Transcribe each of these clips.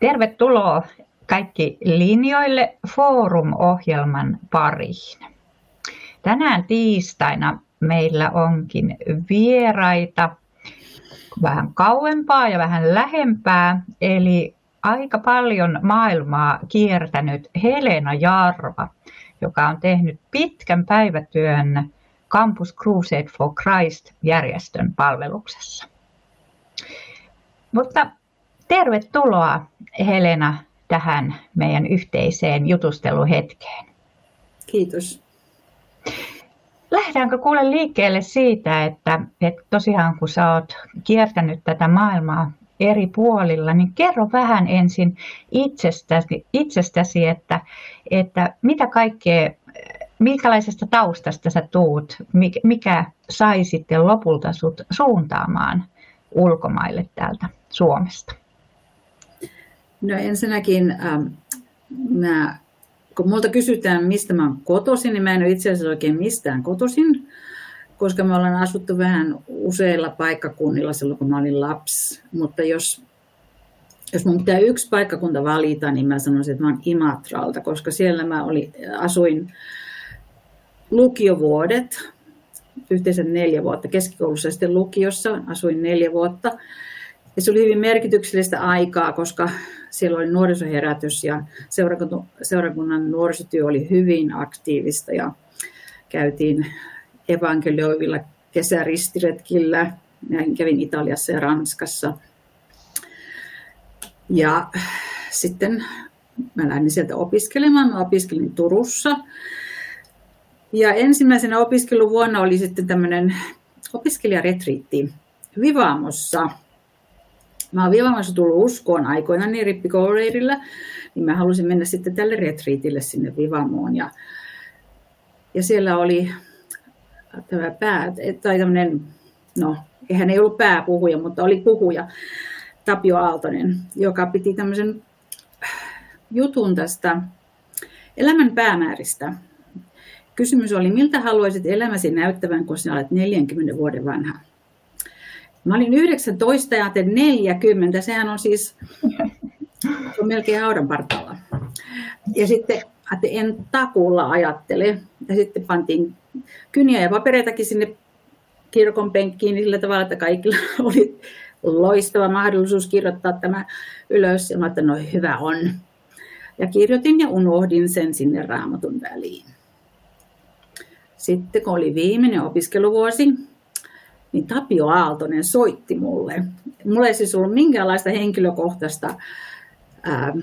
Tervetuloa kaikki linjoille Forum-ohjelman pariin. Tänään tiistaina meillä onkin vieraita vähän kauempaa ja vähän lähempää, eli aika paljon maailmaa kiertänyt Helena Jarva, joka on tehnyt pitkän päivätyön Campus Crusade for Christ-järjestön palveluksessa. Mutta tervetuloa Helena tähän meidän yhteiseen jutusteluhetkeen. Kiitos. Lähdetäänkö kuule liikkeelle siitä, että, että tosiaan kun sä oot kiertänyt tätä maailmaa eri puolilla, niin kerro vähän ensin itsestäsi, itsestäsi että, että mitä kaikkea, minkälaisesta taustasta sä tuut, mikä sai sitten lopulta sut suuntaamaan ulkomaille täältä Suomesta? No ensinnäkin ähm, mä, kun multa kysytään, mistä mä oon kotoisin, niin mä en ole itse asiassa oikein mistään kotoisin, koska me ollaan asuttu vähän useilla paikkakunnilla silloin, kun mä olin lapsi. Mutta jos, jos mun pitää yksi paikkakunta valita, niin mä sanoisin, että mä oon Imatralta, koska siellä mä oli, asuin lukiovuodet, yhteensä neljä vuotta keskikoulussa sitten lukiossa, asuin neljä vuotta. Ja se oli hyvin merkityksellistä aikaa, koska siellä oli nuorisoherätys ja seurakunnan nuorisotyö oli hyvin aktiivista ja käytiin evankelioivilla kesäristiretkillä. Näin kävin Italiassa ja Ranskassa. Ja sitten mä lähdin sieltä opiskelemaan. Mä opiskelin Turussa. Ja ensimmäisenä opiskeluvuonna oli sitten tämmöinen opiskelijaretriitti Vivamossa – Mä oon Vivaamassa tullut uskoon aikoinaan niin rippikoululeirillä, niin mä halusin mennä sitten tälle retriitille sinne Vivamoon. Ja, ja siellä oli tämä pää, tai tämmöinen, no eihän ei ollut pääpuhuja, mutta oli puhuja, Tapio Aaltonen, joka piti tämmöisen jutun tästä elämän päämääristä. Kysymys oli, miltä haluaisit elämäsi näyttävän, kun sinä olet 40 vuoden vanha? Mä olin 19 ja 40, sehän on siis on melkein haudan partalla. Ja sitten että en takuulla ajattele. Ja sitten pantiin kyniä ja papereitakin sinne kirkon penkkiin sillä tavalla, että kaikilla oli loistava mahdollisuus kirjoittaa tämä ylös. Ja mä että no hyvä on. Ja kirjoitin ja unohdin sen sinne raamatun väliin. Sitten kun oli viimeinen opiskeluvuosi, niin Tapio Aaltonen soitti mulle. Mulla ei siis ollut minkäänlaista henkilökohtaista ää,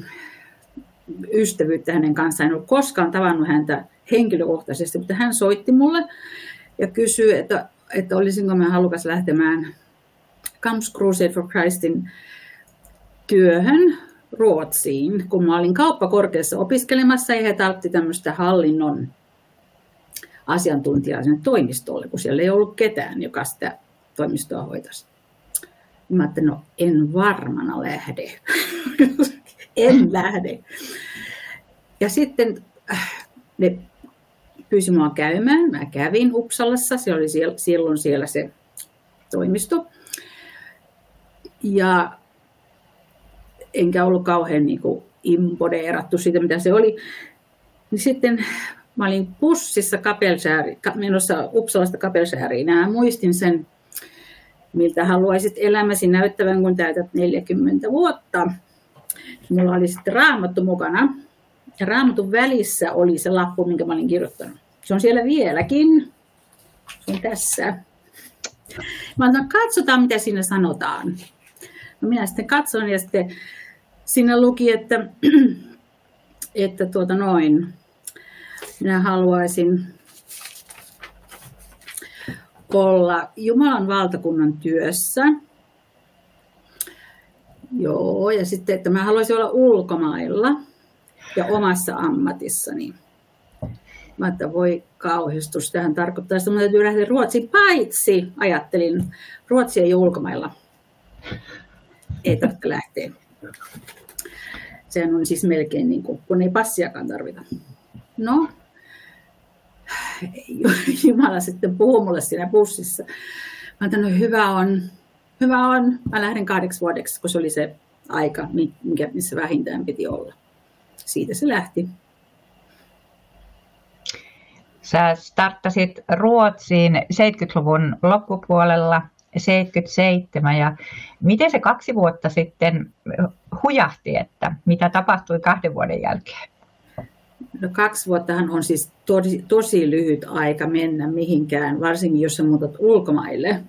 ystävyyttä hänen kanssaan. En ollut koskaan tavannut häntä henkilökohtaisesti, mutta hän soitti mulle ja kysyi, että, että olisinko mä halukas lähtemään Camps Crusade for Christin työhön Ruotsiin, kun mä olin kauppakorkeassa opiskelemassa ja he tarvitti tämmöistä hallinnon asiantuntijaa sinne toimistolle, kun siellä ei ollut ketään, joka sitä toimistoa hoitaisi. Mä ajattelin, no en varmana lähde. en lähde. Ja sitten äh, ne pyysi mua käymään. Mä kävin Uppsalassa, se oli siellä, silloin siellä se toimisto. Ja enkä ollut kauhean niin kuin, impodeerattu siitä, mitä se oli. Niin sitten Mä olin bussissa Kapelsääri, menossa Uppsalasta Kapelsääriin ja muistin sen, miltä haluaisit elämäsi näyttävän, kun täytät 40 vuotta. Mulla oli sitten raamattu mukana. Ja raamatun välissä oli se lappu, minkä mä olin kirjoittanut. Se on siellä vieläkin. Se on tässä. Mä sanoin, katsotaan mitä siinä sanotaan. No minä sitten katson ja sitten siinä luki, että, että tuota noin, minä haluaisin olla Jumalan valtakunnan työssä. Joo, ja sitten, että mä haluaisin olla ulkomailla ja omassa ammatissani. Mä että voi kauhistus, tähän tarkoittaa että mä täytyy lähteä Ruotsiin, paitsi ajattelin, Ruotsi ei ole ulkomailla. Ei tarvitse lähteä. Sehän on siis melkein niin kuin, kun ei passiakaan tarvita. No, Jumala sitten puhuu mulle siinä bussissa. Mä ajattelin, no hyvä on, hyvä on. Mä lähden kahdeksi vuodeksi, kun se oli se aika, mikä, missä vähintään piti olla. Siitä se lähti. Sä starttasit Ruotsiin 70-luvun loppupuolella 77 ja miten se kaksi vuotta sitten hujahti, että mitä tapahtui kahden vuoden jälkeen? No kaksi vuottahan on siis tosi, tosi lyhyt aika mennä mihinkään, varsinkin jos sä muutat ulkomaille.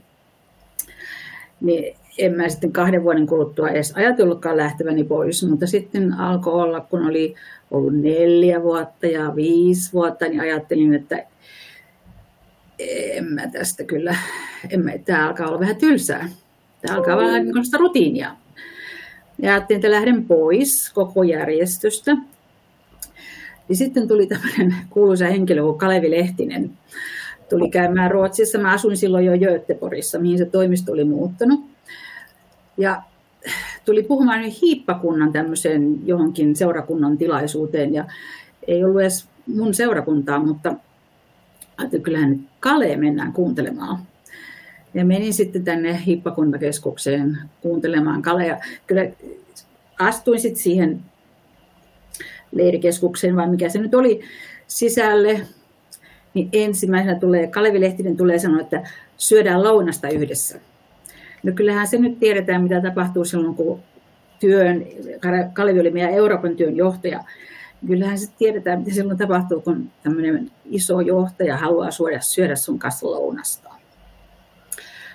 Niin en mä sitten kahden vuoden kuluttua edes ajatellutkaan lähteväni pois, mutta sitten alkoi olla, kun oli ollut neljä vuotta ja viisi vuotta, niin ajattelin, että en mä tästä kyllä, en mä, tämä alkaa olla vähän tylsää. Tämä alkaa olla vähän rutiinia. Ja ajattelin, että lähden pois koko järjestöstä. Ja sitten tuli tämmöinen kuuluisa henkilö kuin Kalevi Lehtinen. Tuli käymään Ruotsissa. Mä asuin silloin jo Göteborgissa, mihin se toimisto oli muuttanut. Ja tuli puhumaan hiippakunnan tämmöiseen johonkin seurakunnan tilaisuuteen. Ja ei ollut edes mun seurakuntaa, mutta ajattelin, kyllähän Kale mennään kuuntelemaan. Ja menin sitten tänne hippakuntakeskukseen kuuntelemaan Kalea. Kyllä astuin sitten siihen leirikeskukseen, vai mikä se nyt oli, sisälle. Niin ensimmäisenä tulee, Kalevi Lehtinen tulee sanoa, että syödään lounasta yhdessä. No kyllähän se nyt tiedetään, mitä tapahtuu silloin, kun työn, Kalevi oli meidän Euroopan työn johtaja, kyllähän se tiedetään, mitä silloin tapahtuu, kun tämmöinen iso johtaja haluaa suoda syödä sun kanssa lounasta.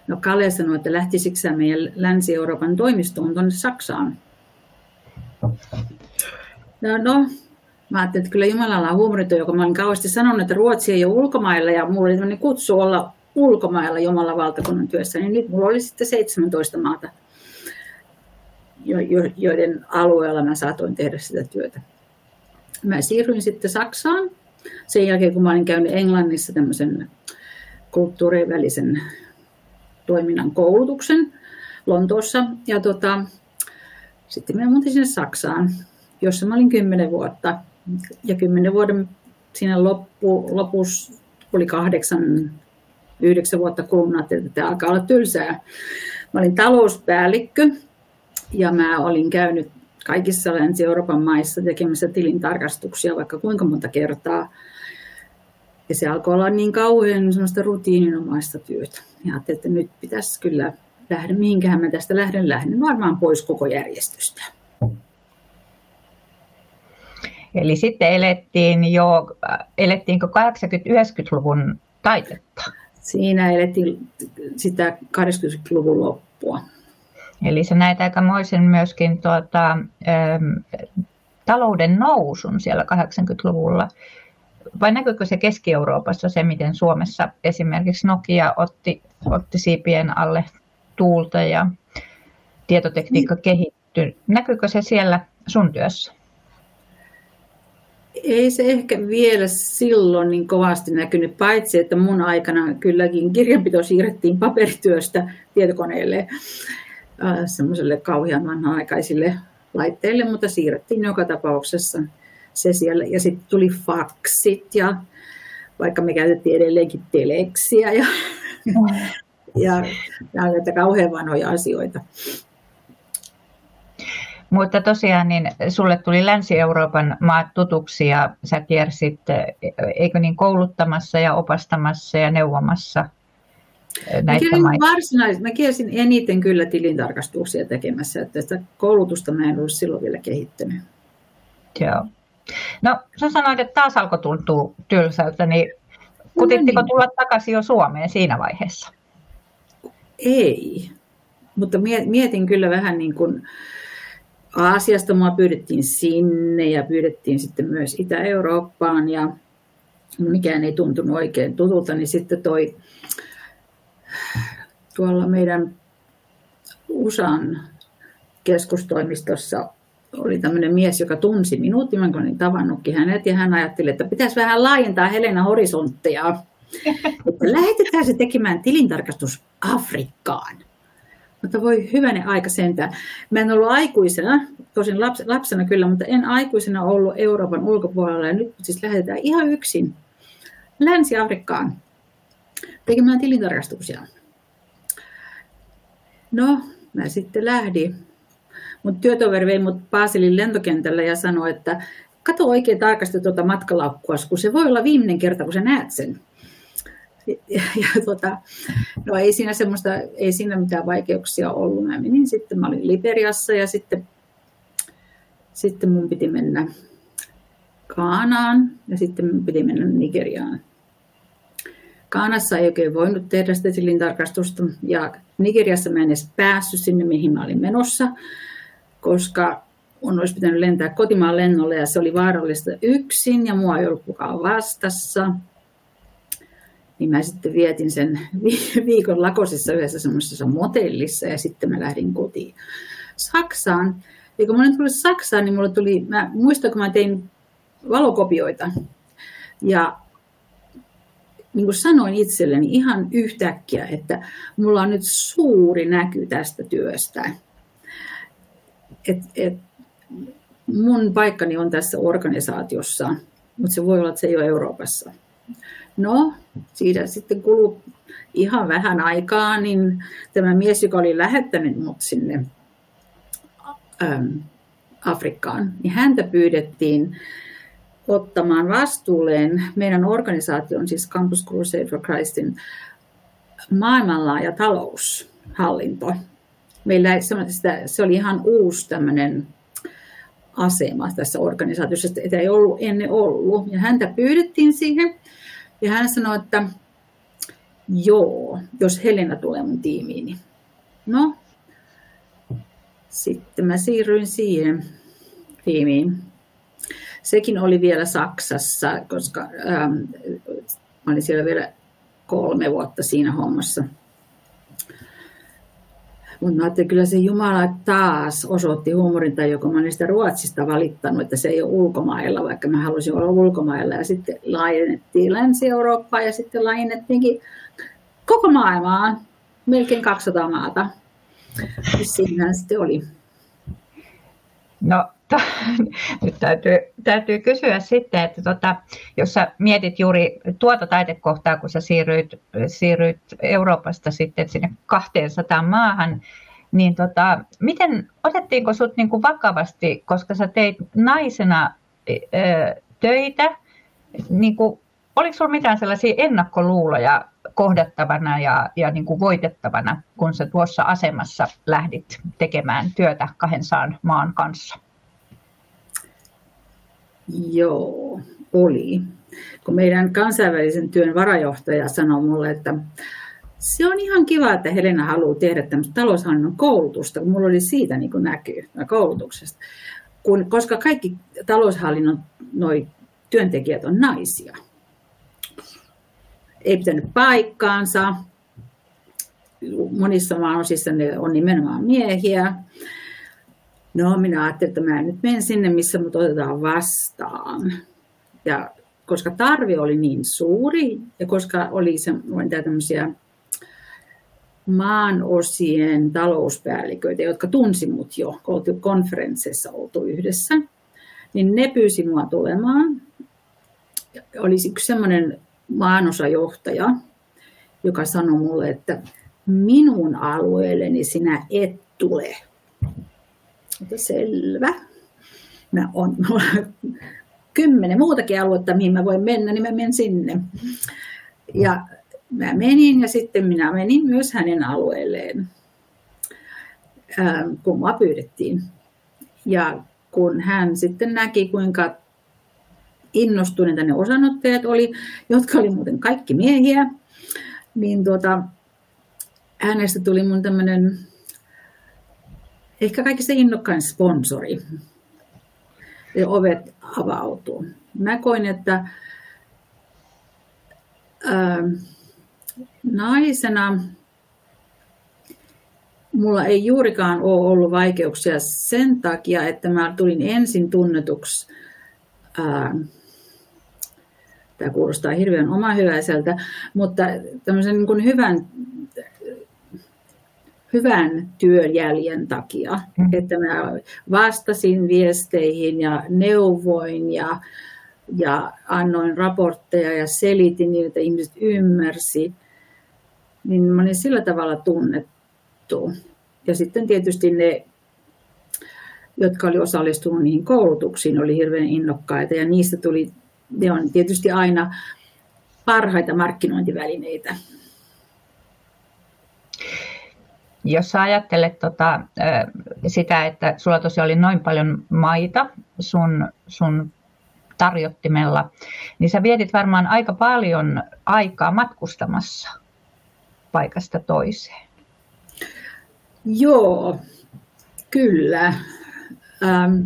No Kalle sanoi, että lähtisikö meidän Länsi-Euroopan toimistoon tuonne Saksaan. No, no, mä ajattelin, että kyllä Jumalalla on huumoriton, joka mä olin kauheasti sanonut, että Ruotsi ei ole ulkomailla ja mulla oli tämmöinen kutsu olla ulkomailla Jumalan valtakunnan työssä, niin nyt mulla oli sitten 17 maata, joiden alueella mä saatoin tehdä sitä työtä. Mä siirryin sitten Saksaan. Sen jälkeen, kun mä olin käynyt Englannissa tämmöisen kulttuurien välisen toiminnan koulutuksen Lontoossa. Ja tota, sitten mä muutin sinne Saksaan, jossa mä olin kymmenen vuotta. Ja kymmenen vuoden siinä loppu, lopussa oli kahdeksan, yhdeksän vuotta kulunut, että tämä alkaa olla tylsää. Mä olin talouspäällikkö ja mä olin käynyt kaikissa Länsi-Euroopan maissa tekemässä tilintarkastuksia vaikka kuinka monta kertaa. Ja se alkoi olla niin kauhean semmoista rutiininomaista työtä. Ja ajattelin, että nyt pitäisi kyllä lähde, mihinkähän mä tästä lähden, lähden varmaan pois koko järjestystä. Eli sitten elettiin jo, elettiinkö 80-90-luvun taitetta? Siinä elettiin sitä 80-luvun loppua. Eli se näet aikamoisen myöskin tuota, ähm, talouden nousun siellä 80-luvulla. Vai näkyykö se Keski-Euroopassa se, miten Suomessa esimerkiksi Nokia otti, otti siipien alle tuulta ja tietotekniikka kehittyi? Näkyykö se siellä sun työssä? Ei se ehkä vielä silloin niin kovasti näkynyt, paitsi että mun aikana kylläkin kirjanpito siirrettiin paperityöstä tietokoneelle semmoiselle kauhean vanha-aikaisille laitteille, mutta siirrettiin joka tapauksessa se siellä. Ja sitten tuli faksit ja vaikka me käytettiin edelleenkin teleksiä ja, mm. ja, ja näitä kauhean vanhoja asioita. Mutta tosiaan niin sulle tuli Länsi-Euroopan maat tutuksi ja sä kiersit, eikö niin, kouluttamassa ja opastamassa ja neuvomassa näitä mä varsinais, mä kiersin eniten kyllä tilintarkastuksia tekemässä, että sitä koulutusta mä en ollut silloin vielä kehittänyt. Joo. No sä sanoit, että taas alkoi tuntua tylsältä, niin kutittiko no niin. tulla takaisin jo Suomeen siinä vaiheessa? Ei, mutta mietin kyllä vähän niin kuin Aasiasta mua pyydettiin sinne ja pyydettiin sitten myös Itä-Eurooppaan ja mikään ei tuntunut oikein tutulta, niin sitten toi tuolla meidän USAn keskustoimistossa oli tämmöinen mies, joka tunsi minut, mä olin tavannutkin hänet, ja hän ajatteli, että pitäisi vähän laajentaa Helena horisontteja. Että lähetetään se tekemään tilintarkastus Afrikkaan. Mutta voi hyvänen aika sentään. Mä en ollut aikuisena, tosin laps, lapsena kyllä, mutta en aikuisena ollut Euroopan ulkopuolella. Ja nyt siis lähdetään ihan yksin Länsi-Afrikkaan tekemään tilintarkastuksia. No, mä sitten lähdin. Mun työtoveri vei mut Baselin lentokentällä ja sanoi, että kato oikein tarkasti tuota matkalaukkua, kun se voi olla viimeinen kerta, kun sä näet sen. Ja, ja tota, no ei siinä semmoista, ei siinä mitään vaikeuksia ollut. Mä menin sitten, mä olin Liberiassa ja sitten, sitten mun piti mennä Kaanaan ja sitten mun piti mennä Nigeriaan. Kaanassa ei oikein voinut tehdä sitä tilintarkastusta ja Nigeriassa mä en edes päässyt sinne, mihin mä olin menossa, koska on olisi pitänyt lentää kotimaan lennolle ja se oli vaarallista yksin ja mua ei ollut kukaan vastassa. Niin mä sitten vietin sen viikon lakosissa yhdessä semmoisessa motellissa ja sitten mä lähdin kotiin Saksaan. Ja kun mä olin tullut Saksaan, niin mulle tuli, mä muistan kun mä tein valokopioita ja niin kuin sanoin itselleni ihan yhtäkkiä, että mulla on nyt suuri näky tästä työstä. Et, et, mun paikkani on tässä organisaatiossa, mutta se voi olla, että se ei ole Euroopassa. No, siitä sitten kuluu ihan vähän aikaa, niin tämä mies, joka oli lähettänyt mut sinne ähm, Afrikkaan, niin häntä pyydettiin ottamaan vastuulleen meidän organisaation, siis Campus Crusade for Christin maailmanlaaja taloushallinto. Meillä se oli ihan uusi tämmöinen asema tässä organisaatiossa, että ei ollut ennen ollut. Ja häntä pyydettiin siihen ja hän sanoi, että joo, jos Helena tulee mun tiimiini. No, sitten mä siirryin siihen tiimiin. Sekin oli vielä Saksassa, koska ähm, olin siellä vielä kolme vuotta siinä hommassa. Mutta mä ajattelin, kyllä se Jumala taas osoitti huumorinta, joka mä olin sitä Ruotsista valittanut, että se ei ole ulkomailla, vaikka mä halusin olla ulkomailla. Ja sitten laajennettiin Länsi-Eurooppaan ja sitten laajennettiinkin koko maailmaan, melkein 200 maata. Siinä sitten oli. No nyt täytyy, täytyy kysyä sitten, että tota, jos sä mietit juuri tuota taitekohtaa, kun sä siirryit, siirryit Euroopasta sitten sinne 200 maahan, niin tota, miten, otettiinko sut niin kuin vakavasti, koska sä teit naisena ö, töitä, niin kuin, oliko sulla mitään sellaisia ennakkoluuloja kohdattavana ja, ja niin kuin voitettavana, kun sä tuossa asemassa lähdit tekemään työtä 200 maan kanssa? Joo, oli. Kun meidän kansainvälisen työn varajohtaja sanoi mulle, että se on ihan kiva, että Helena haluaa tehdä tämmöistä taloushallinnon koulutusta, kun mulla oli siitä niin kuin näkyy koulutuksesta. Kun, koska kaikki taloushallinnon noi työntekijät on naisia. Ei pitänyt paikkaansa. Monissa maanosissa ne on nimenomaan miehiä. No minä ajattelin, että mä nyt menen sinne, missä mut otetaan vastaan. Ja koska tarve oli niin suuri ja koska oli tämmöisiä maanosien talouspäälliköitä, jotka tunsi mut jo, kun oltiin konferensseissa oltu yhdessä, niin ne pyysi mua tulemaan. Olisi yksi semmoinen maanosajohtaja, joka sanoi mulle, että minun alueelleni sinä et tule että selvä. Mä on, kymmenen muutakin aluetta, mihin mä voin mennä, niin mä menen sinne. Ja mä menin ja sitten minä menin myös hänen alueelleen, kun mua pyydettiin. Ja kun hän sitten näki, kuinka innostuneita ne osanottajat oli, jotka oli muuten kaikki miehiä, niin tuota, hänestä tuli mun tämmöinen ehkä kaikista innokkain sponsori. Ja ovet avautuu. Mä koin, että ää, naisena mulla ei juurikaan ole ollut vaikeuksia sen takia, että mä tulin ensin tunnetuksi, ää, tämä kuulostaa hirveän omahyväiseltä, mutta tämmöisen niin kuin hyvän hyvän työjäljen takia, mm. että mä vastasin viesteihin ja neuvoin ja, ja annoin raportteja ja selitin niin, että ihmiset ymmärsi, niin mä olin sillä tavalla tunnettu. Ja sitten tietysti ne jotka oli osallistunut niihin koulutuksiin, oli hirveän innokkaita ja niistä tuli, ne on tietysti aina parhaita markkinointivälineitä. Jos sä ajattelet tota, sitä, että sulla tosiaan oli noin paljon maita sun, sun tarjottimella, niin sä vietit varmaan aika paljon aikaa matkustamassa paikasta toiseen. Joo, kyllä. Ähm,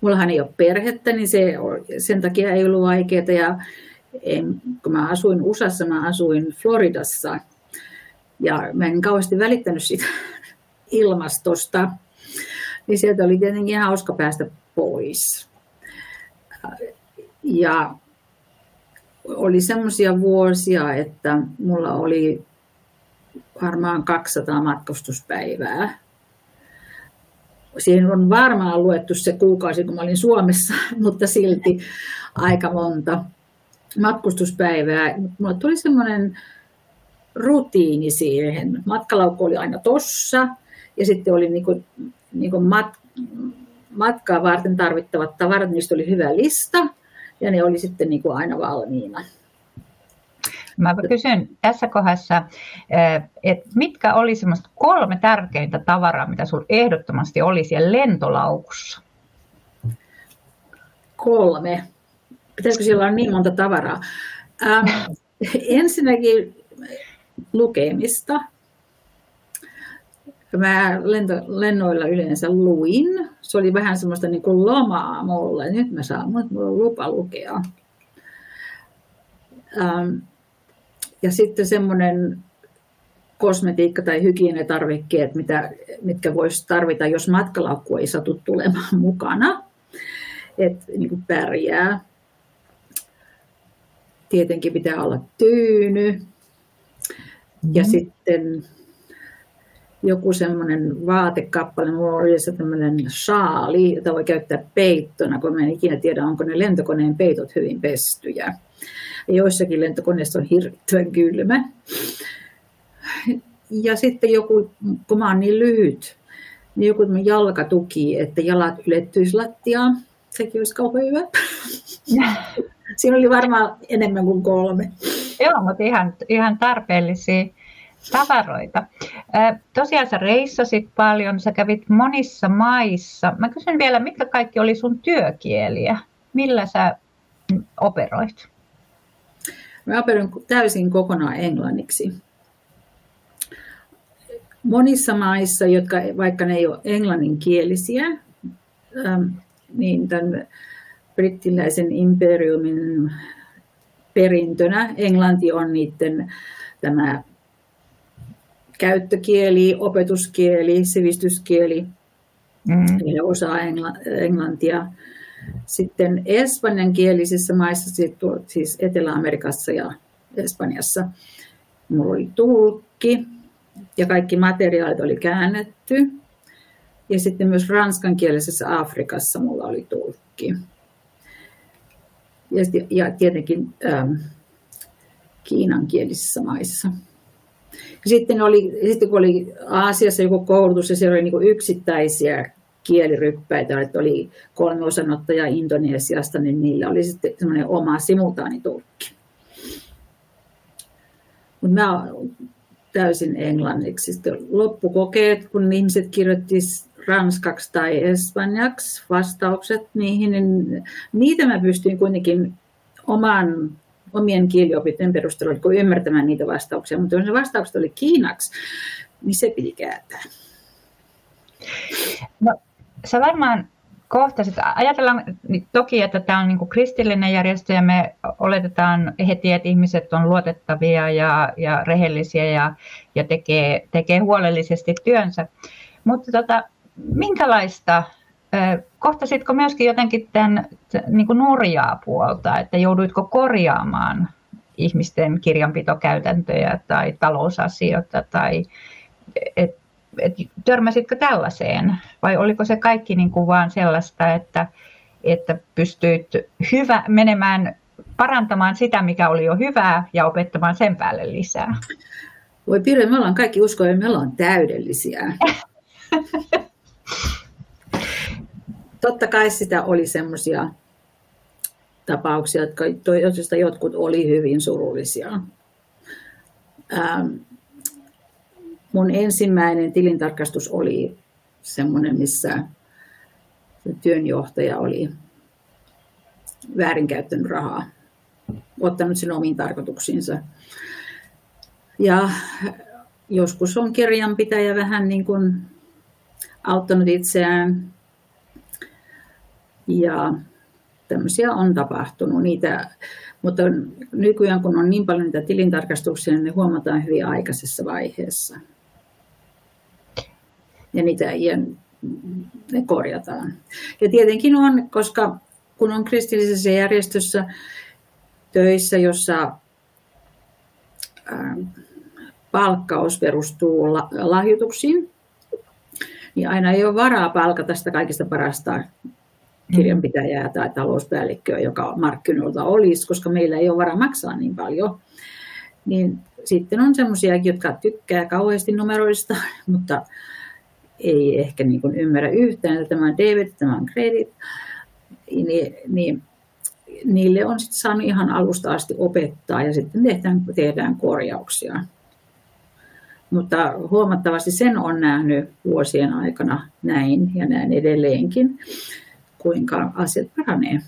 mullahan ei ole perhettä, niin se, sen takia ei ollut vaikeaa. Ja en, kun mä asuin USAssa, mä asuin Floridassa. Ja mä en kauheasti välittänyt siitä ilmastosta. Niin sieltä oli tietenkin ihan hauska päästä pois. Ja oli semmoisia vuosia, että mulla oli varmaan 200 matkustuspäivää. Siihen on varmaan luettu se kuukausi, kun mä olin Suomessa, mutta silti aika monta matkustuspäivää. Mulla tuli semmoinen rutiini siihen. Matkalaukku oli aina tossa ja sitten oli niinku, niinku mat, matkaa varten tarvittavat tavarat, niistä oli hyvä lista ja ne oli sitten niinku aina valmiina. Mä kysyn tässä kohdassa, eh, että mitkä oli semmoista kolme tärkeintä tavaraa, mitä sinulla ehdottomasti oli siellä lentolaukussa? Kolme. Pitäisikö siellä olla niin monta tavaraa? Ähm, ensinnäkin lukemista. Mä lento, lennoilla yleensä luin. Se oli vähän semmoista niin kuin lomaa mulle. Nyt mä saan, mulla on lupa lukea. Ähm, ja sitten semmoinen kosmetiikka- tai hygieniatarvikkeet, mitä, mitkä voisi tarvita, jos matkalaukku ei satu tulemaan mukana. Että niin pärjää. Tietenkin pitää olla tyyny. Ja mm. sitten joku semmoinen vaatekappale, mulla oli se tämmöinen shaali, jota voi käyttää peittona, kun mä en ikinä tiedä, onko ne lentokoneen peitot hyvin pestyjä. Ja joissakin lentokoneissa on hirvittävän kylmä. Ja sitten joku, kun mä oon niin lyhyt, niin joku jalkatuki, että jalat ylettyisi lattiaan. Sekin olisi kauhean hyvä. Siinä oli varmaan enemmän kuin kolme. Joo, mutta ihan, ihan tarpeellisia tavaroita. Tosiaan sä reissasit paljon, sä kävit monissa maissa. Mä kysyn vielä, mitkä kaikki oli sun työkieliä? Millä sä operoit? Mä operoin täysin kokonaan englanniksi. Monissa maissa, jotka, vaikka ne ei ole englanninkielisiä, niin tämän brittiläisen imperiumin perintönä englanti on niiden tämä käyttökieli, opetuskieli, sivistyskieli. Mm. He osaa englantia. Sitten espanjankielisissä maissa, siis Etelä-Amerikassa ja Espanjassa, minulla oli tulkki ja kaikki materiaalit oli käännetty. Ja sitten myös ranskankielisessä Afrikassa mulla oli tulkki. Ja, tietenkin ähm, kiinankielisissä maissa. Sitten, oli, sitten kun oli Aasiassa joku koulutus ja siellä oli niin yksittäisiä kieliryppäitä, että oli kolme osanottajaa Indonesiasta, niin niillä oli sitten semmoinen oma simultaanitulkki. Mutta mä täysin englanniksi. Sitten loppukokeet, kun ihmiset kirjoitti ranskaksi tai espanjaksi vastaukset niihin, niin niitä mä pystyin kuitenkin oman, omien kieliopintojen perusteella ymmärtämään niitä vastauksia, mutta jos ne vastaukset oli kiinaksi, niin se piti kääntää. No, sä varmaan kohtasit, ajatellaan toki, että tämä on niin kristillinen järjestö ja me oletetaan heti, että ihmiset on luotettavia ja, ja rehellisiä ja, ja tekee, tekee huolellisesti työnsä. Mutta tota, minkälaista, kohtasitko myöskin jotenkin tämän niin kuin nurjaa puolta, että jouduitko korjaamaan ihmisten kirjanpitokäytäntöjä tai talousasioita tai et, et, törmäsitkö tällaiseen vai oliko se kaikki niin kuin vaan sellaista, että, että pystyit hyvä, menemään parantamaan sitä, mikä oli jo hyvää ja opettamaan sen päälle lisää? Voi Pirre, me ollaan kaikki uskoja, me ollaan täydellisiä. totta kai sitä oli semmoisia tapauksia, jotka, joista jotkut oli hyvin surullisia. Ähm, mun ensimmäinen tilintarkastus oli semmoinen, missä työnjohtaja oli väärinkäyttänyt rahaa, ottanut sen omiin tarkoituksiinsa. Ja joskus on kirjanpitäjä vähän niin kuin auttanut itseään. Ja tämmöisiä on tapahtunut. Niitä, mutta nykyään kun on niin paljon niitä tilintarkastuksia, niin ne huomataan hyvin aikaisessa vaiheessa. Ja niitä ja ne korjataan. Ja tietenkin on, koska kun on kristillisessä järjestössä töissä, jossa palkkaus perustuu lahjoituksiin, niin aina ei ole varaa palkata sitä kaikista parasta kirjanpitäjää tai talouspäällikköä, joka markkinoilta olisi, koska meillä ei ole varaa maksaa niin paljon. Niin sitten on sellaisia, jotka tykkää kauheasti numeroista, mutta ei ehkä niin kuin ymmärrä yhtään, että tämä on debit, tämä on credit, niin, niin niille on sitten saanut ihan alusta asti opettaa ja sitten tehdään, tehdään korjauksia. Mutta huomattavasti sen on nähnyt vuosien aikana näin ja näin edelleenkin, kuinka asiat paranee.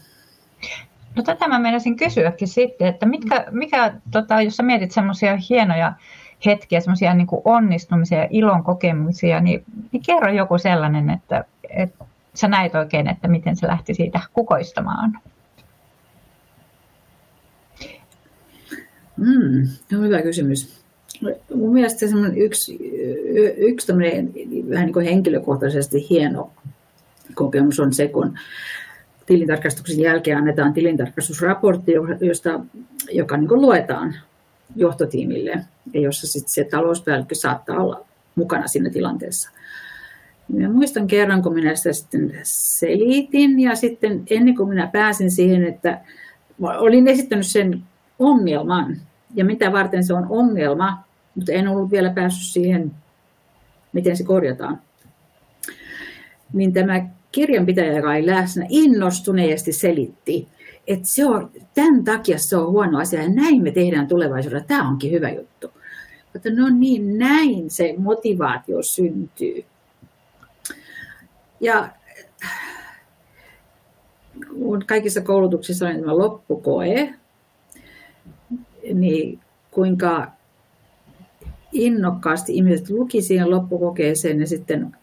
No tätä mä menisin kysyäkin sitten, että mitkä, mikä, tota, jos sä mietit semmoisia hienoja hetkiä, semmoisia niin onnistumisia ja ilon kokemuksia, niin, niin kerro joku sellainen, että, että sä näit oikein, että miten se lähti siitä kukoistamaan. Mm, no hyvä kysymys. Mun mielestä yksi, yksi vähän niin kuin henkilökohtaisesti hieno kokemus on se, kun tilintarkastuksen jälkeen annetaan tilintarkastusraportti, josta, joka niin kuin luetaan johtotiimille ja jossa sitten se talouspäällikkö saattaa olla mukana siinä tilanteessa. Minä muistan kerran, kun minä sitä sitten selitin ja sitten ennen kuin minä pääsin siihen, että olin esittänyt sen ongelman ja mitä varten se on ongelma, mutta en ollut vielä päässyt siihen, miten se korjataan. Niin tämä kirjanpitäjä, joka oli läsnä, innostuneesti selitti, että se on, tämän takia se on huono asia ja näin me tehdään tulevaisuudessa. Tämä onkin hyvä juttu. Mutta no niin, näin se motivaatio syntyy. Ja kaikissa koulutuksissa on tämä loppukoe, niin kuinka innokkaasti ihmiset luki siihen loppukokeeseen ja sitten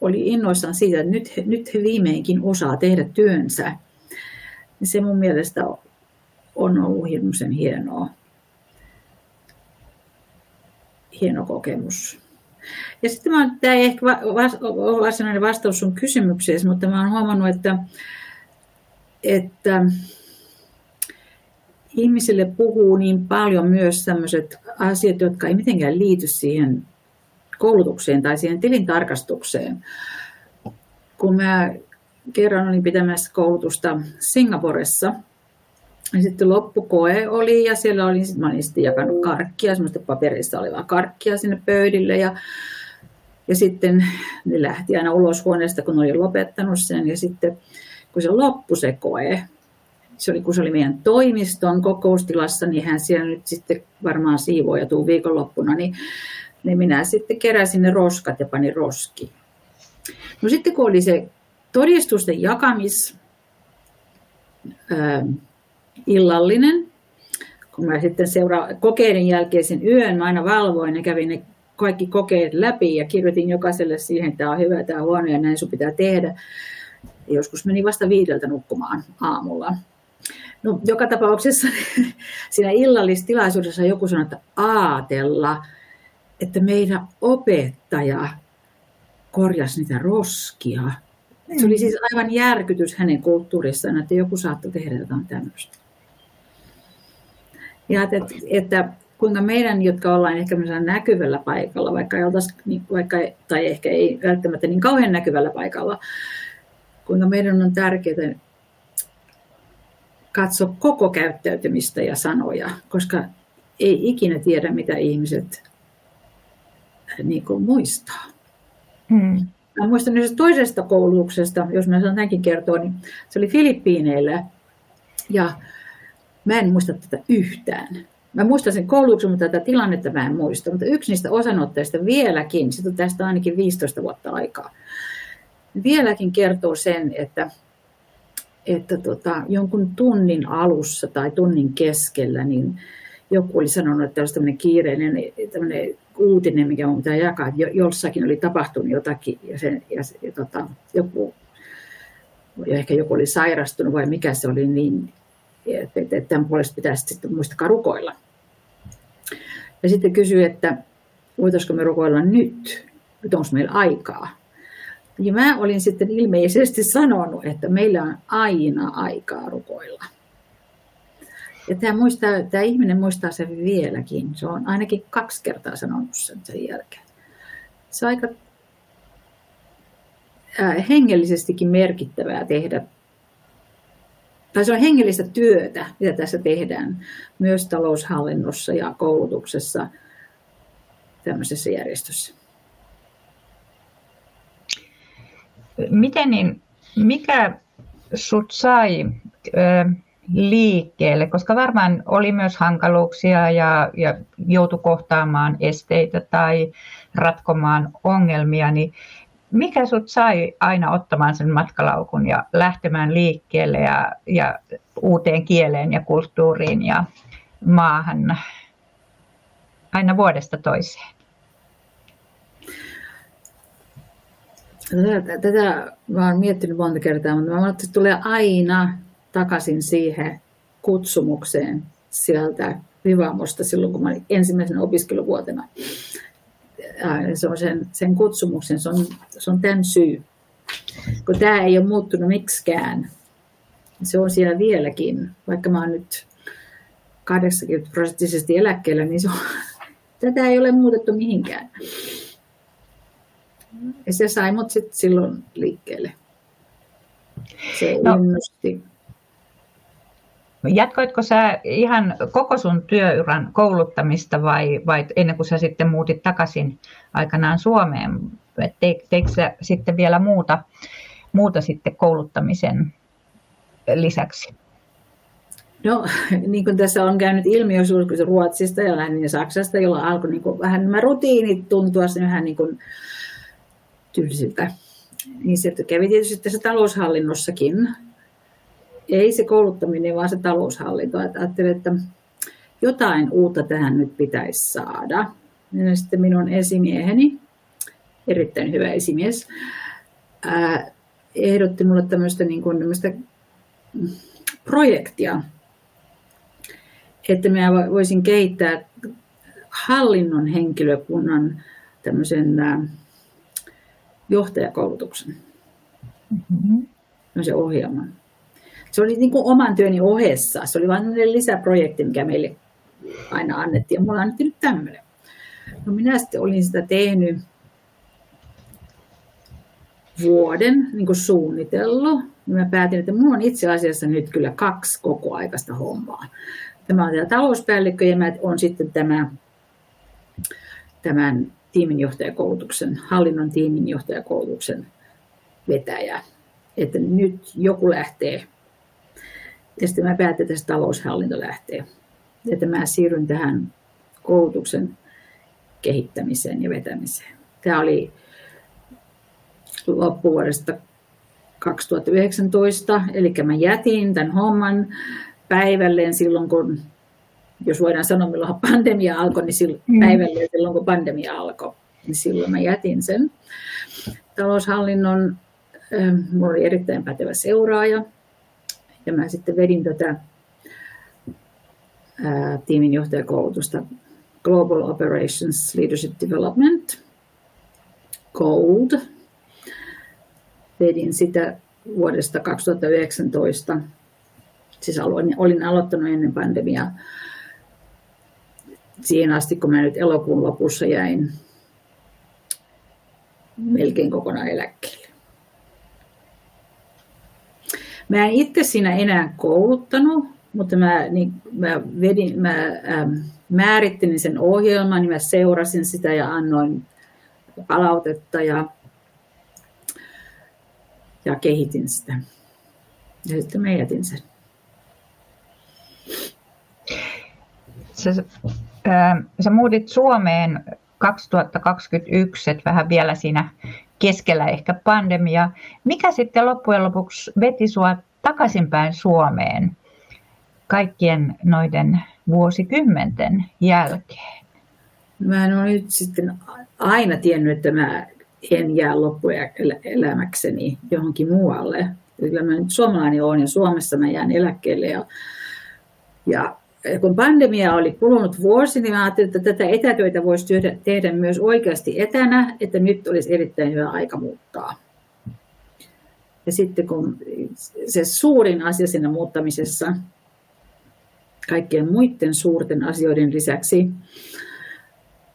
oli innoissaan siitä, että nyt, nyt he viimeinkin osaa tehdä työnsä. Se mun mielestä on ollut hirmuisen hienoa. Hieno kokemus. Ja sitten mä, tämä ei ehkä ole varsinainen vastaus sun kysymykseen, mutta mä oon huomannut, että, että ihmisille puhuu niin paljon myös sellaiset asiat, jotka ei mitenkään liity siihen koulutukseen tai siihen tilintarkastukseen. Kun mä kerran olin pitämässä koulutusta Singaporessa, ja sitten loppukoe oli ja siellä olin, sit mä olin sitten jakanut karkkia, semmoista paperista olevaa karkkia sinne pöydille ja, ja sitten ne lähti aina ulos huoneesta, kun olin lopettanut sen ja sitten kun se loppui se koe, se oli, kun se oli meidän toimiston kokoustilassa, niin hän siellä nyt sitten varmaan siivoo ja tuu viikonloppuna, niin, niin minä sitten keräsin ne roskat ja panin roski. No sitten kun oli se todistusten jakamis ää, illallinen, kun mä sitten seura- kokeiden jälkeisen yön mä aina valvoin ja kävin ne kaikki kokeet läpi ja kirjoitin jokaiselle siihen, että tämä on hyvä, tämä on huono ja näin sun pitää tehdä. Joskus meni vasta viideltä nukkumaan aamulla. No, joka tapauksessa siinä illallistilaisuudessa joku sanoi, että aatella, että meidän opettaja korjasi niitä roskia. Se oli siis aivan järkytys hänen kulttuurissaan, että joku saattoi tehdä jotain tämmöistä. Ja että, että kuinka meidän, jotka ollaan ehkä näkyvällä paikalla, vaikka, niin vaikka, tai ehkä ei välttämättä niin kauhean näkyvällä paikalla, kuinka meidän on tärkeää katsoa koko käyttäytymistä ja sanoja, koska ei ikinä tiedä, mitä ihmiset niin kuin muistaa. Hmm. Mä muistan yhdestä toisesta koulutuksesta, jos mä saan tämänkin kertoa, niin se oli Filippiineillä. Ja mä en muista tätä yhtään. Mä muistan sen koulutuksen, mutta tätä tilannetta mä en muista. Mutta yksi niistä osanottajista vieläkin, sitten on tästä ainakin 15 vuotta aikaa, vieläkin kertoo sen, että, että tota, jonkun tunnin alussa tai tunnin keskellä, niin joku oli sanonut, että tämmöinen kiireinen tämmöinen uutinen, mikä on pitää jakaa, että jossakin oli tapahtunut jotakin ja, sen, ja, ja tota, joku, ja ehkä joku oli sairastunut vai mikä se oli, niin että, tämän puolesta pitäisi sitten muistakaa rukoilla. Ja sitten kysyi, että voitaisiko me rukoilla nyt, että onko meillä aikaa. Ja mä olin sitten ilmeisesti sanonut, että meillä on aina aikaa rukoilla. Ja tämä, muistaa, tämä ihminen muistaa sen vieläkin. Se on ainakin kaksi kertaa sanonut sen sen jälkeen. Se on aika hengellisestikin merkittävää tehdä. Tai se on hengellistä työtä, mitä tässä tehdään, myös taloushallinnossa ja koulutuksessa tämmöisessä järjestössä. Miten niin, mikä sut sai liikkeelle, koska varmaan oli myös hankaluuksia ja, ja joutui kohtaamaan esteitä tai ratkomaan ongelmia, niin mikä sut sai aina ottamaan sen matkalaukun ja lähtemään liikkeelle ja, ja uuteen kieleen ja kulttuuriin ja maahan aina vuodesta toiseen? Tätä, tätä mä olen miettinyt monta kertaa, mutta mä että se tulee aina takaisin siihen kutsumukseen sieltä Vivamosta silloin, kun mä olin ensimmäisen opiskeluvuotena. Se on sen, sen kutsumuksen, se on, se on tämän syy. Kun tämä ei ole muuttunut miksikään, se on siellä vieläkin. Vaikka mä oon nyt 80 prosenttisesti eläkkeellä, niin se on, tätä ei ole muutettu mihinkään. Ja se sai mut sitten silloin liikkeelle. Se no. innosti. Jatkoitko sä ihan koko sun työyran kouluttamista vai, vai ennen kuin sä sitten muutit takaisin aikanaan Suomeen? Teikö sä sitten vielä muuta, muuta sitten kouluttamisen lisäksi? No, niin kuin tässä on käynyt ilmi jo Ruotsista ja Lännin Saksasta, jolla alkoi niin kuin vähän nämä rutiinit tuntua vähän niin kuin tylsiltä. Niin se kävi tietysti tässä taloushallinnossakin ei se kouluttaminen, vaan se taloushallinto. Että ajattelin, että jotain uutta tähän nyt pitäisi saada. Ja sitten minun esimieheni, erittäin hyvä esimies, ää, ehdotti minulle tämmöistä, niin kuin, tämmöistä projektia, että minä voisin kehittää hallinnon henkilökunnan tämmöisen johtajakoulutuksen, mm-hmm. ohjelman. Se oli niin kuin oman työni ohessa. Se oli vain lisäprojekti, mikä meille aina annettiin. Ja mulla annettiin nyt tämmöinen. No minä sitten olin sitä tehnyt vuoden niin kuin suunnitellut. Ja mä päätin, että minulla on itse asiassa nyt kyllä kaksi koko aikaista hommaa. Tämä on tämä talouspäällikkö ja mä on sitten tämä, tämän tiiminjohtajakoulutuksen, hallinnon tiiminjohtajakoulutuksen vetäjä. Että nyt joku lähtee ja sitten mä päätin, että taloushallinto lähtee. Että mä siirryn tähän koulutuksen kehittämiseen ja vetämiseen. Tämä oli loppuvuodesta 2019, eli mä jätin tämän homman päivälleen silloin, kun, jos voidaan sanoa, milloin pandemia alkoi, niin silloin, mm. päivälleen silloin, kun pandemia alkoi, niin silloin mä jätin sen. Taloushallinnon, mulla oli erittäin pätevä seuraaja, ja mä sitten vedin tätä ää, tiimin johtajakoulutusta Global Operations Leadership Development, GOLD. Vedin sitä vuodesta 2019. Siis olin, olin aloittanut ennen pandemiaa. Siihen asti, kun mä nyt elokuun lopussa jäin melkein kokonaan eläkkeelle. Mä en itse siinä enää kouluttanut, mutta mä, niin, mä, vedin, mä ähm, määrittelin sen ohjelman, niin mä seurasin sitä ja annoin palautetta ja ja kehitin sitä. Ja sitten mä jätin sen. Sä, äh, sä muutit Suomeen 2021, että vähän vielä siinä keskellä ehkä pandemia. Mikä sitten loppujen lopuksi veti sinua takaisinpäin Suomeen kaikkien noiden vuosikymmenten jälkeen? Mä en ole nyt sitten aina tiennyt, että mä en jää loppuelämäkseni johonkin muualle. Kyllä mä nyt suomalainen olen ja Suomessa mä jään eläkkeelle. Ja, ja kun pandemia oli kulunut vuosi, niin ajattelin, että tätä etätyötä voisi tehdä, tehdä myös oikeasti etänä, että nyt olisi erittäin hyvä aika muuttaa. Ja sitten kun se suurin asia siinä muuttamisessa, kaikkien muiden suurten asioiden lisäksi,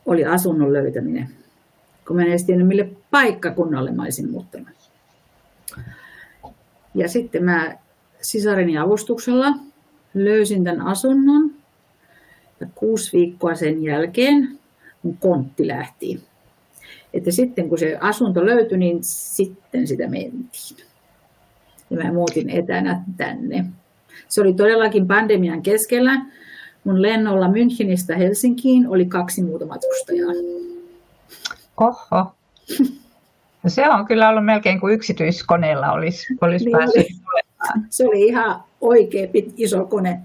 oli asunnon löytäminen. Kun mä en edes tiennyt, mille paikkakunnalle mä olisin muuttanut. Ja sitten mä sisareni avustuksella löysin tämän asunnon. Ja kuusi viikkoa sen jälkeen mun kontti lähti. Että sitten kun se asunto löytyi, niin sitten sitä mentiin. Ja mä muutin etänä tänne. Se oli todellakin pandemian keskellä. Mun lennolla Münchenistä Helsinkiin oli kaksi muuta matkustajaa. Oho. No se on kyllä ollut melkein kuin yksityiskoneella olisi, olisi niin päässyt oli. Se oli ihan oikea iso kone.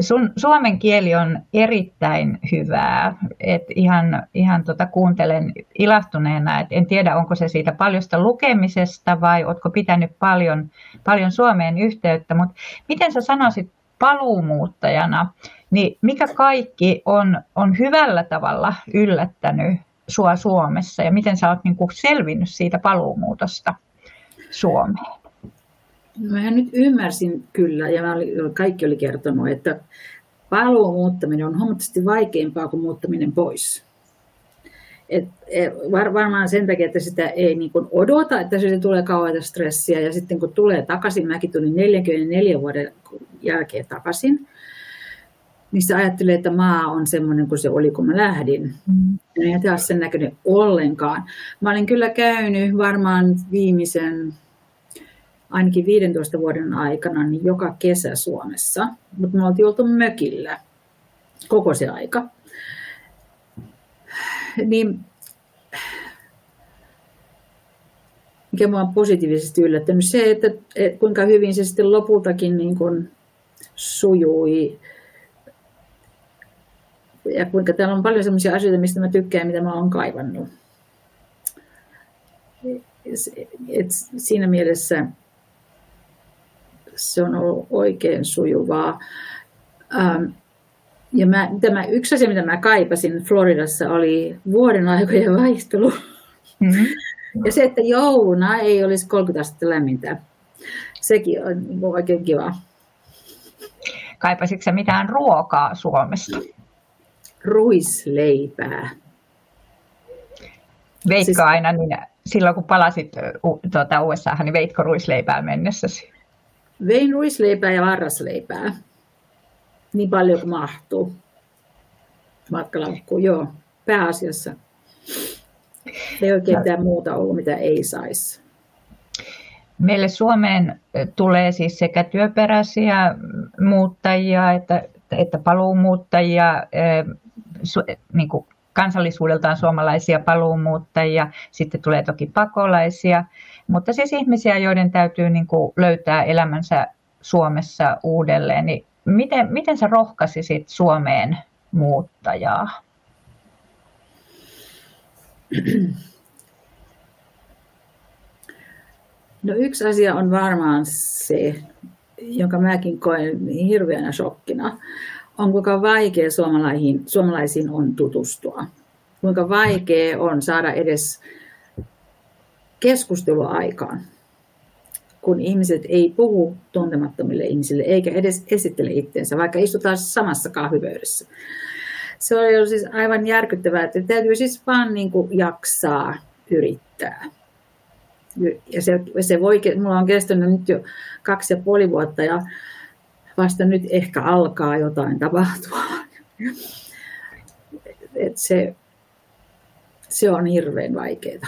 Sun suomen kieli on erittäin hyvää. Et ihan ihan tota kuuntelen ilahtuneena, että en tiedä onko se siitä paljosta lukemisesta vai oletko pitänyt paljon, paljon Suomeen yhteyttä, mutta miten sä sanoisit paluumuuttajana, niin mikä kaikki on, on hyvällä tavalla yllättänyt sua Suomessa ja miten sä oot niin kuin selvinnyt siitä paluumuutosta Suomeen? Mä nyt ymmärsin kyllä, ja mä olin, kaikki oli kertonut, että paluumuuttaminen on huomattavasti vaikeampaa kuin muuttaminen pois. Et, et, var, varmaan sen takia, että sitä ei niin kuin odota, että se tulee kauheita stressiä. Ja sitten kun tulee takaisin, mäkin tulin 44 vuoden jälkeen takaisin, niin se ajattelee, että maa on semmoinen kuin se oli, kun mä lähdin. Mm. Ei taas sen näköinen ollenkaan. Mä olin kyllä käynyt varmaan viimeisen ainakin 15 vuoden aikana niin joka kesä Suomessa, mutta me oltiin oltu mökillä koko se aika. Niin mikä minua on positiivisesti yllättänyt, se, että, että kuinka hyvin se sitten lopultakin niin kuin sujui. Ja kuinka täällä on paljon sellaisia asioita, mistä mä tykkään, mitä mä olen kaivannut. Et siinä mielessä se on ollut oikein sujuvaa. Ähm, ja mä, tämä, yksi asia, mitä mä kaipasin Floridassa, oli vuoden aikojen vaihtelu. Mm-hmm. Ja se, että jouluna ei olisi 30 astetta lämmintä. Sekin on oikein kiva. Kaipasitko mitään ruokaa Suomesta? Ruisleipää. Veikko siis... aina, niin silloin kun palasit tuota USA, niin veitko ruisleipää mennessäsi? Vein ruisleipää ja varrasleipää. Niin paljon kuin mahtuu. Matkalaukkuun, joo. Pääasiassa. Ei oikein mitään muuta ollut, mitä ei saisi. Meille Suomeen tulee siis sekä työperäisiä muuttajia että, että paluumuuttajia, niin kuin kansallisuudeltaan suomalaisia paluumuuttajia, sitten tulee toki pakolaisia, mutta siis ihmisiä, joiden täytyy niin kuin löytää elämänsä Suomessa uudelleen, niin miten, miten sä rohkaisisit Suomeen muuttajaa? No yksi asia on varmaan se, jonka mäkin koen hirveänä shokkina, on kuinka vaikea suomalaisiin, suomalaisiin on tutustua. Kuinka vaikea on saada edes keskustelua aikaan, kun ihmiset ei puhu tuntemattomille ihmisille eikä edes esittele itseensä, vaikka istutaan samassa kahvipöydässä. Se oli siis aivan järkyttävää, että täytyy siis vaan niin kuin jaksaa yrittää. Ja se, se voi, mulla on kestänyt nyt jo kaksi ja puoli vuotta ja vasta nyt ehkä alkaa jotain tapahtua. Et se, se on hirveän vaikeaa.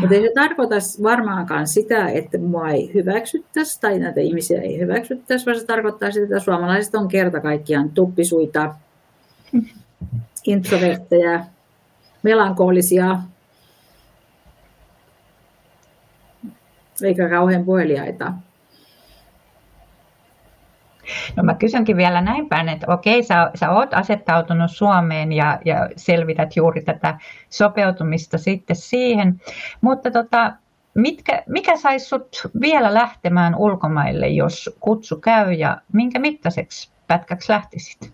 Mutta ei se tarkoita varmaankaan sitä, että mua ei hyväksyttäisi tai näitä ihmisiä ei hyväksyttäisi, vaan se tarkoittaa sitä, että suomalaiset on kerta kaikkiaan tuppisuita, introvertteja, melankolisia, eikä kauhean puheliaita. No mä kysynkin vielä näin päin, että okei, sä, sä oot asettautunut Suomeen ja, ja selvität juuri tätä sopeutumista sitten siihen, mutta tota, mitkä, mikä saisi sut vielä lähtemään ulkomaille, jos kutsu käy ja minkä mittaiseksi pätkäksi lähtisit?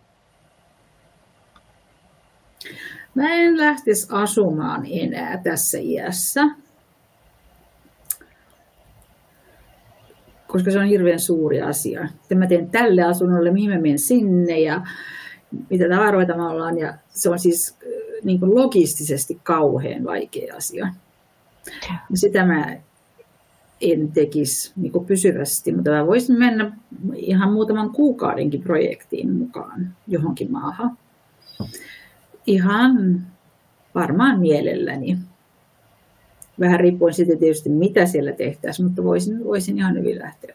Mä en lähtisi asumaan enää tässä iässä. Koska se on hirveän suuri asia. Että mä teen tälle asunnolle, mihin mä menen sinne ja mitä tavaroita me ollaan. Ja se on siis äh, niin kuin logistisesti kauhean vaikea asia. Ja sitä mä en tekisi niin kuin pysyvästi, mutta mä voisin mennä ihan muutaman kuukaudenkin projektiin mukaan johonkin maahan. Ihan varmaan mielelläni. Vähän riippuen sitten tietysti, mitä siellä tehtäisiin, mutta voisin, voisin ihan hyvin lähteä.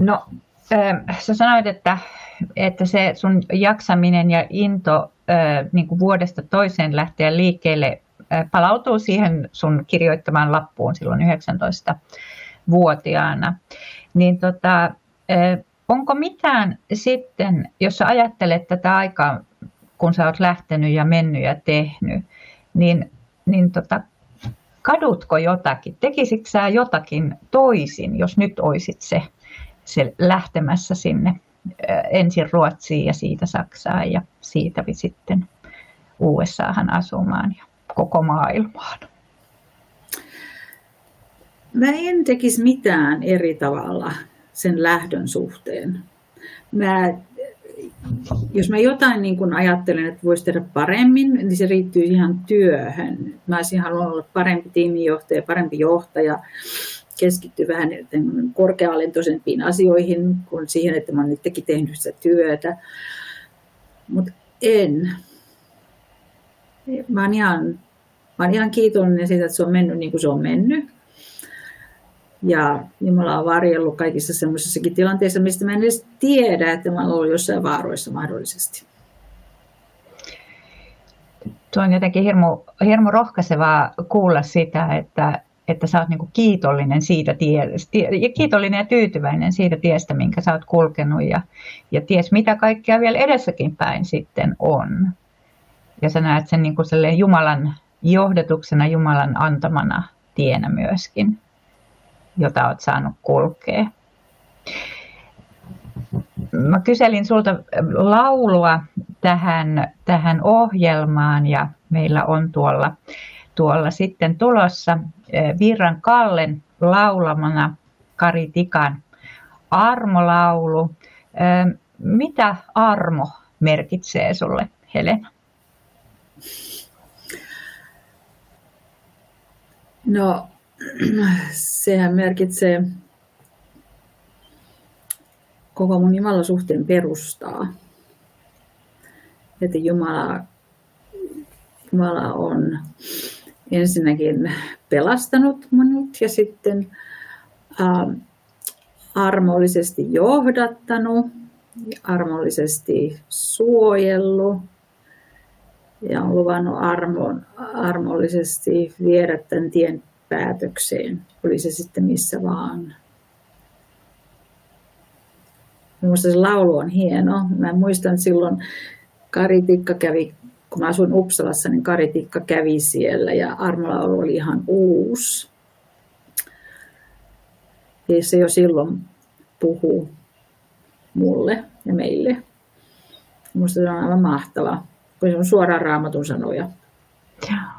No, äh, sä sanoit, että, että se sun jaksaminen ja into äh, niin kuin vuodesta toiseen lähteä liikkeelle äh, palautuu siihen sun kirjoittamaan lappuun silloin 19-vuotiaana. Niin tota, onko mitään sitten, jos sä ajattelet tätä aikaa, kun sä oot lähtenyt ja mennyt ja tehnyt, niin niin tota, kadutko jotakin? Tekisitkö sä jotakin toisin, jos nyt olisit se, se lähtemässä sinne ensin Ruotsiin ja siitä Saksaan ja siitä sitten USAhan asumaan ja koko maailmaan? Mä en tekisi mitään eri tavalla sen lähdön suhteen. Mä jos mä jotain niin kun ajattelen, että voisi tehdä paremmin, niin se riittyy ihan työhön. Mä olisin halunnut olla parempi tiimijohtaja, parempi johtaja, keskittyä vähän korkealentoisempiin asioihin kuin siihen, että mä olen itsekin tehnyt sitä työtä. Mutta en. Mä oon ihan, mä ihan kiitollinen siitä, että se on mennyt niin kuin se on mennyt. Ja Jumala on varjellut kaikissa semmoisissakin tilanteissa, mistä mä en edes tiedä, että mä olen jossain vaaroissa mahdollisesti. Tuo on jotenkin hirmu, hirmu rohkaisevaa kuulla sitä, että, että sä oot niin kiitollinen siitä tiestä, ja kiitollinen ja tyytyväinen siitä tiestä, minkä sä oot kulkenut ja, ja ties mitä kaikkea vielä edessäkin päin sitten on. Ja sä näet sen niin kuin Jumalan johdetuksena, Jumalan antamana tienä myöskin jota olet saanut kulkea. Mä kyselin sulta laulua tähän, tähän ohjelmaan ja meillä on tuolla, tuolla sitten tulossa Virran Kallen laulamana Kari Tikan armolaulu. Mitä armo merkitsee sulle, Helena? No sehän merkitsee koko mun Jumalan suhteen perustaa. Että Jumala, Jumala on ensinnäkin pelastanut minut ja sitten äh, armollisesti johdattanut, armollisesti suojellut ja on luvannut armon, armollisesti viedä tämän tien päätökseen, oli se sitten missä vaan. Minusta se laulu on hieno. Mä muistan silloin Kari Tikka kävi, kun mä asuin Uppsalassa, niin Kari Tikka kävi siellä ja armolaulu oli ihan uusi. Ja se jo silloin puhuu mulle ja meille. Minusta se on aivan mahtava, kun se on suoraan raamatun sanoja. Joo.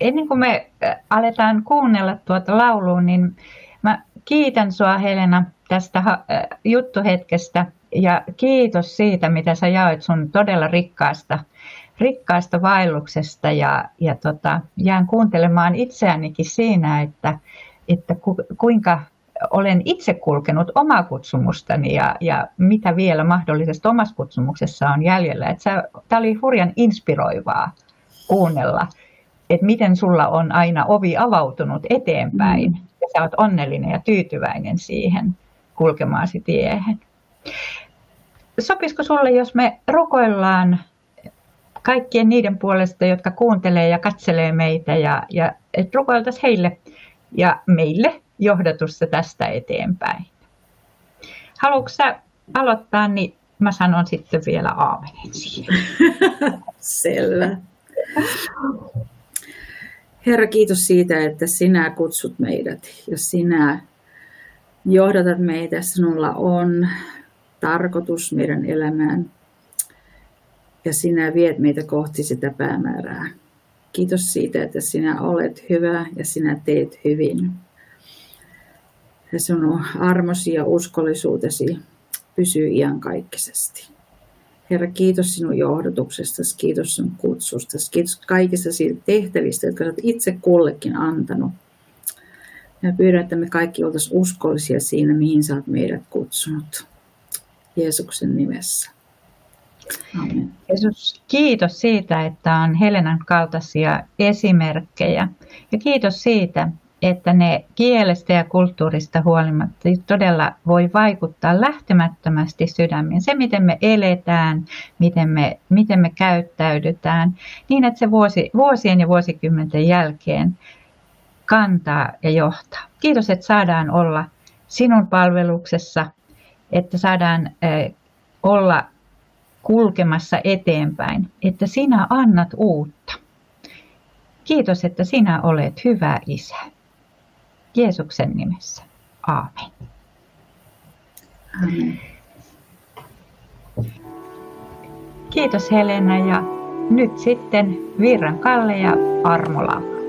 Ennen kuin me äh, aletaan kuunnella tuota laulua, niin mä kiitän sua Helena tästä äh, juttuhetkestä. Ja kiitos siitä, mitä sä jaoit sun todella rikkaasta, rikkaasta vaelluksesta. Ja, ja tota, jään kuuntelemaan itseänikin siinä, että, että ku, kuinka olen itse kulkenut omaa kutsumustani ja, ja mitä vielä mahdollisesti omassa kutsumuksessa on jäljellä. Tämä oli hurjan inspiroivaa kuunnella, että miten sulla on aina ovi avautunut eteenpäin mm. ja sä oot onnellinen ja tyytyväinen siihen kulkemaasi tiehen. Sopisiko sulle, jos me rukoillaan kaikkien niiden puolesta, jotka kuuntelee ja katselee meitä ja, ja että rukoiltaisiin heille ja meille johdatusta tästä eteenpäin. Haluatko sä aloittaa, niin mä sanon sitten vielä aamenin siihen. Selvä. Herra, kiitos siitä, että sinä kutsut meidät ja sinä johdatat meitä. Sinulla on tarkoitus meidän elämään ja sinä viet meitä kohti sitä päämäärää. Kiitos siitä, että sinä olet hyvä ja sinä teet hyvin. Ja sinun armosi ja uskollisuutesi pysyy iankaikkisesti. Herra, kiitos sinun johdotuksestasi, kiitos sinun kutsustasi, kiitos kaikista siitä tehtävistä, jotka olet itse kullekin antanut. Ja pyydän, että me kaikki oltaisiin uskollisia siinä, mihin sä olet meidät kutsunut. Jeesuksen nimessä. Amen. Jeesus, kiitos siitä, että on Helenan kaltaisia esimerkkejä. Ja kiitos siitä, että ne kielestä ja kulttuurista huolimatta todella voi vaikuttaa lähtemättömästi sydämiin. Se, miten me eletään, miten me, miten me käyttäydytään, niin että se vuosi, vuosien ja vuosikymmenten jälkeen kantaa ja johtaa. Kiitos, että saadaan olla sinun palveluksessa, että saadaan olla kulkemassa eteenpäin, että sinä annat uutta. Kiitos, että sinä olet hyvä isä. Jeesuksen nimessä. Aamen. Amen. Kiitos Helena ja nyt sitten Virran Kalle ja Armo Laura.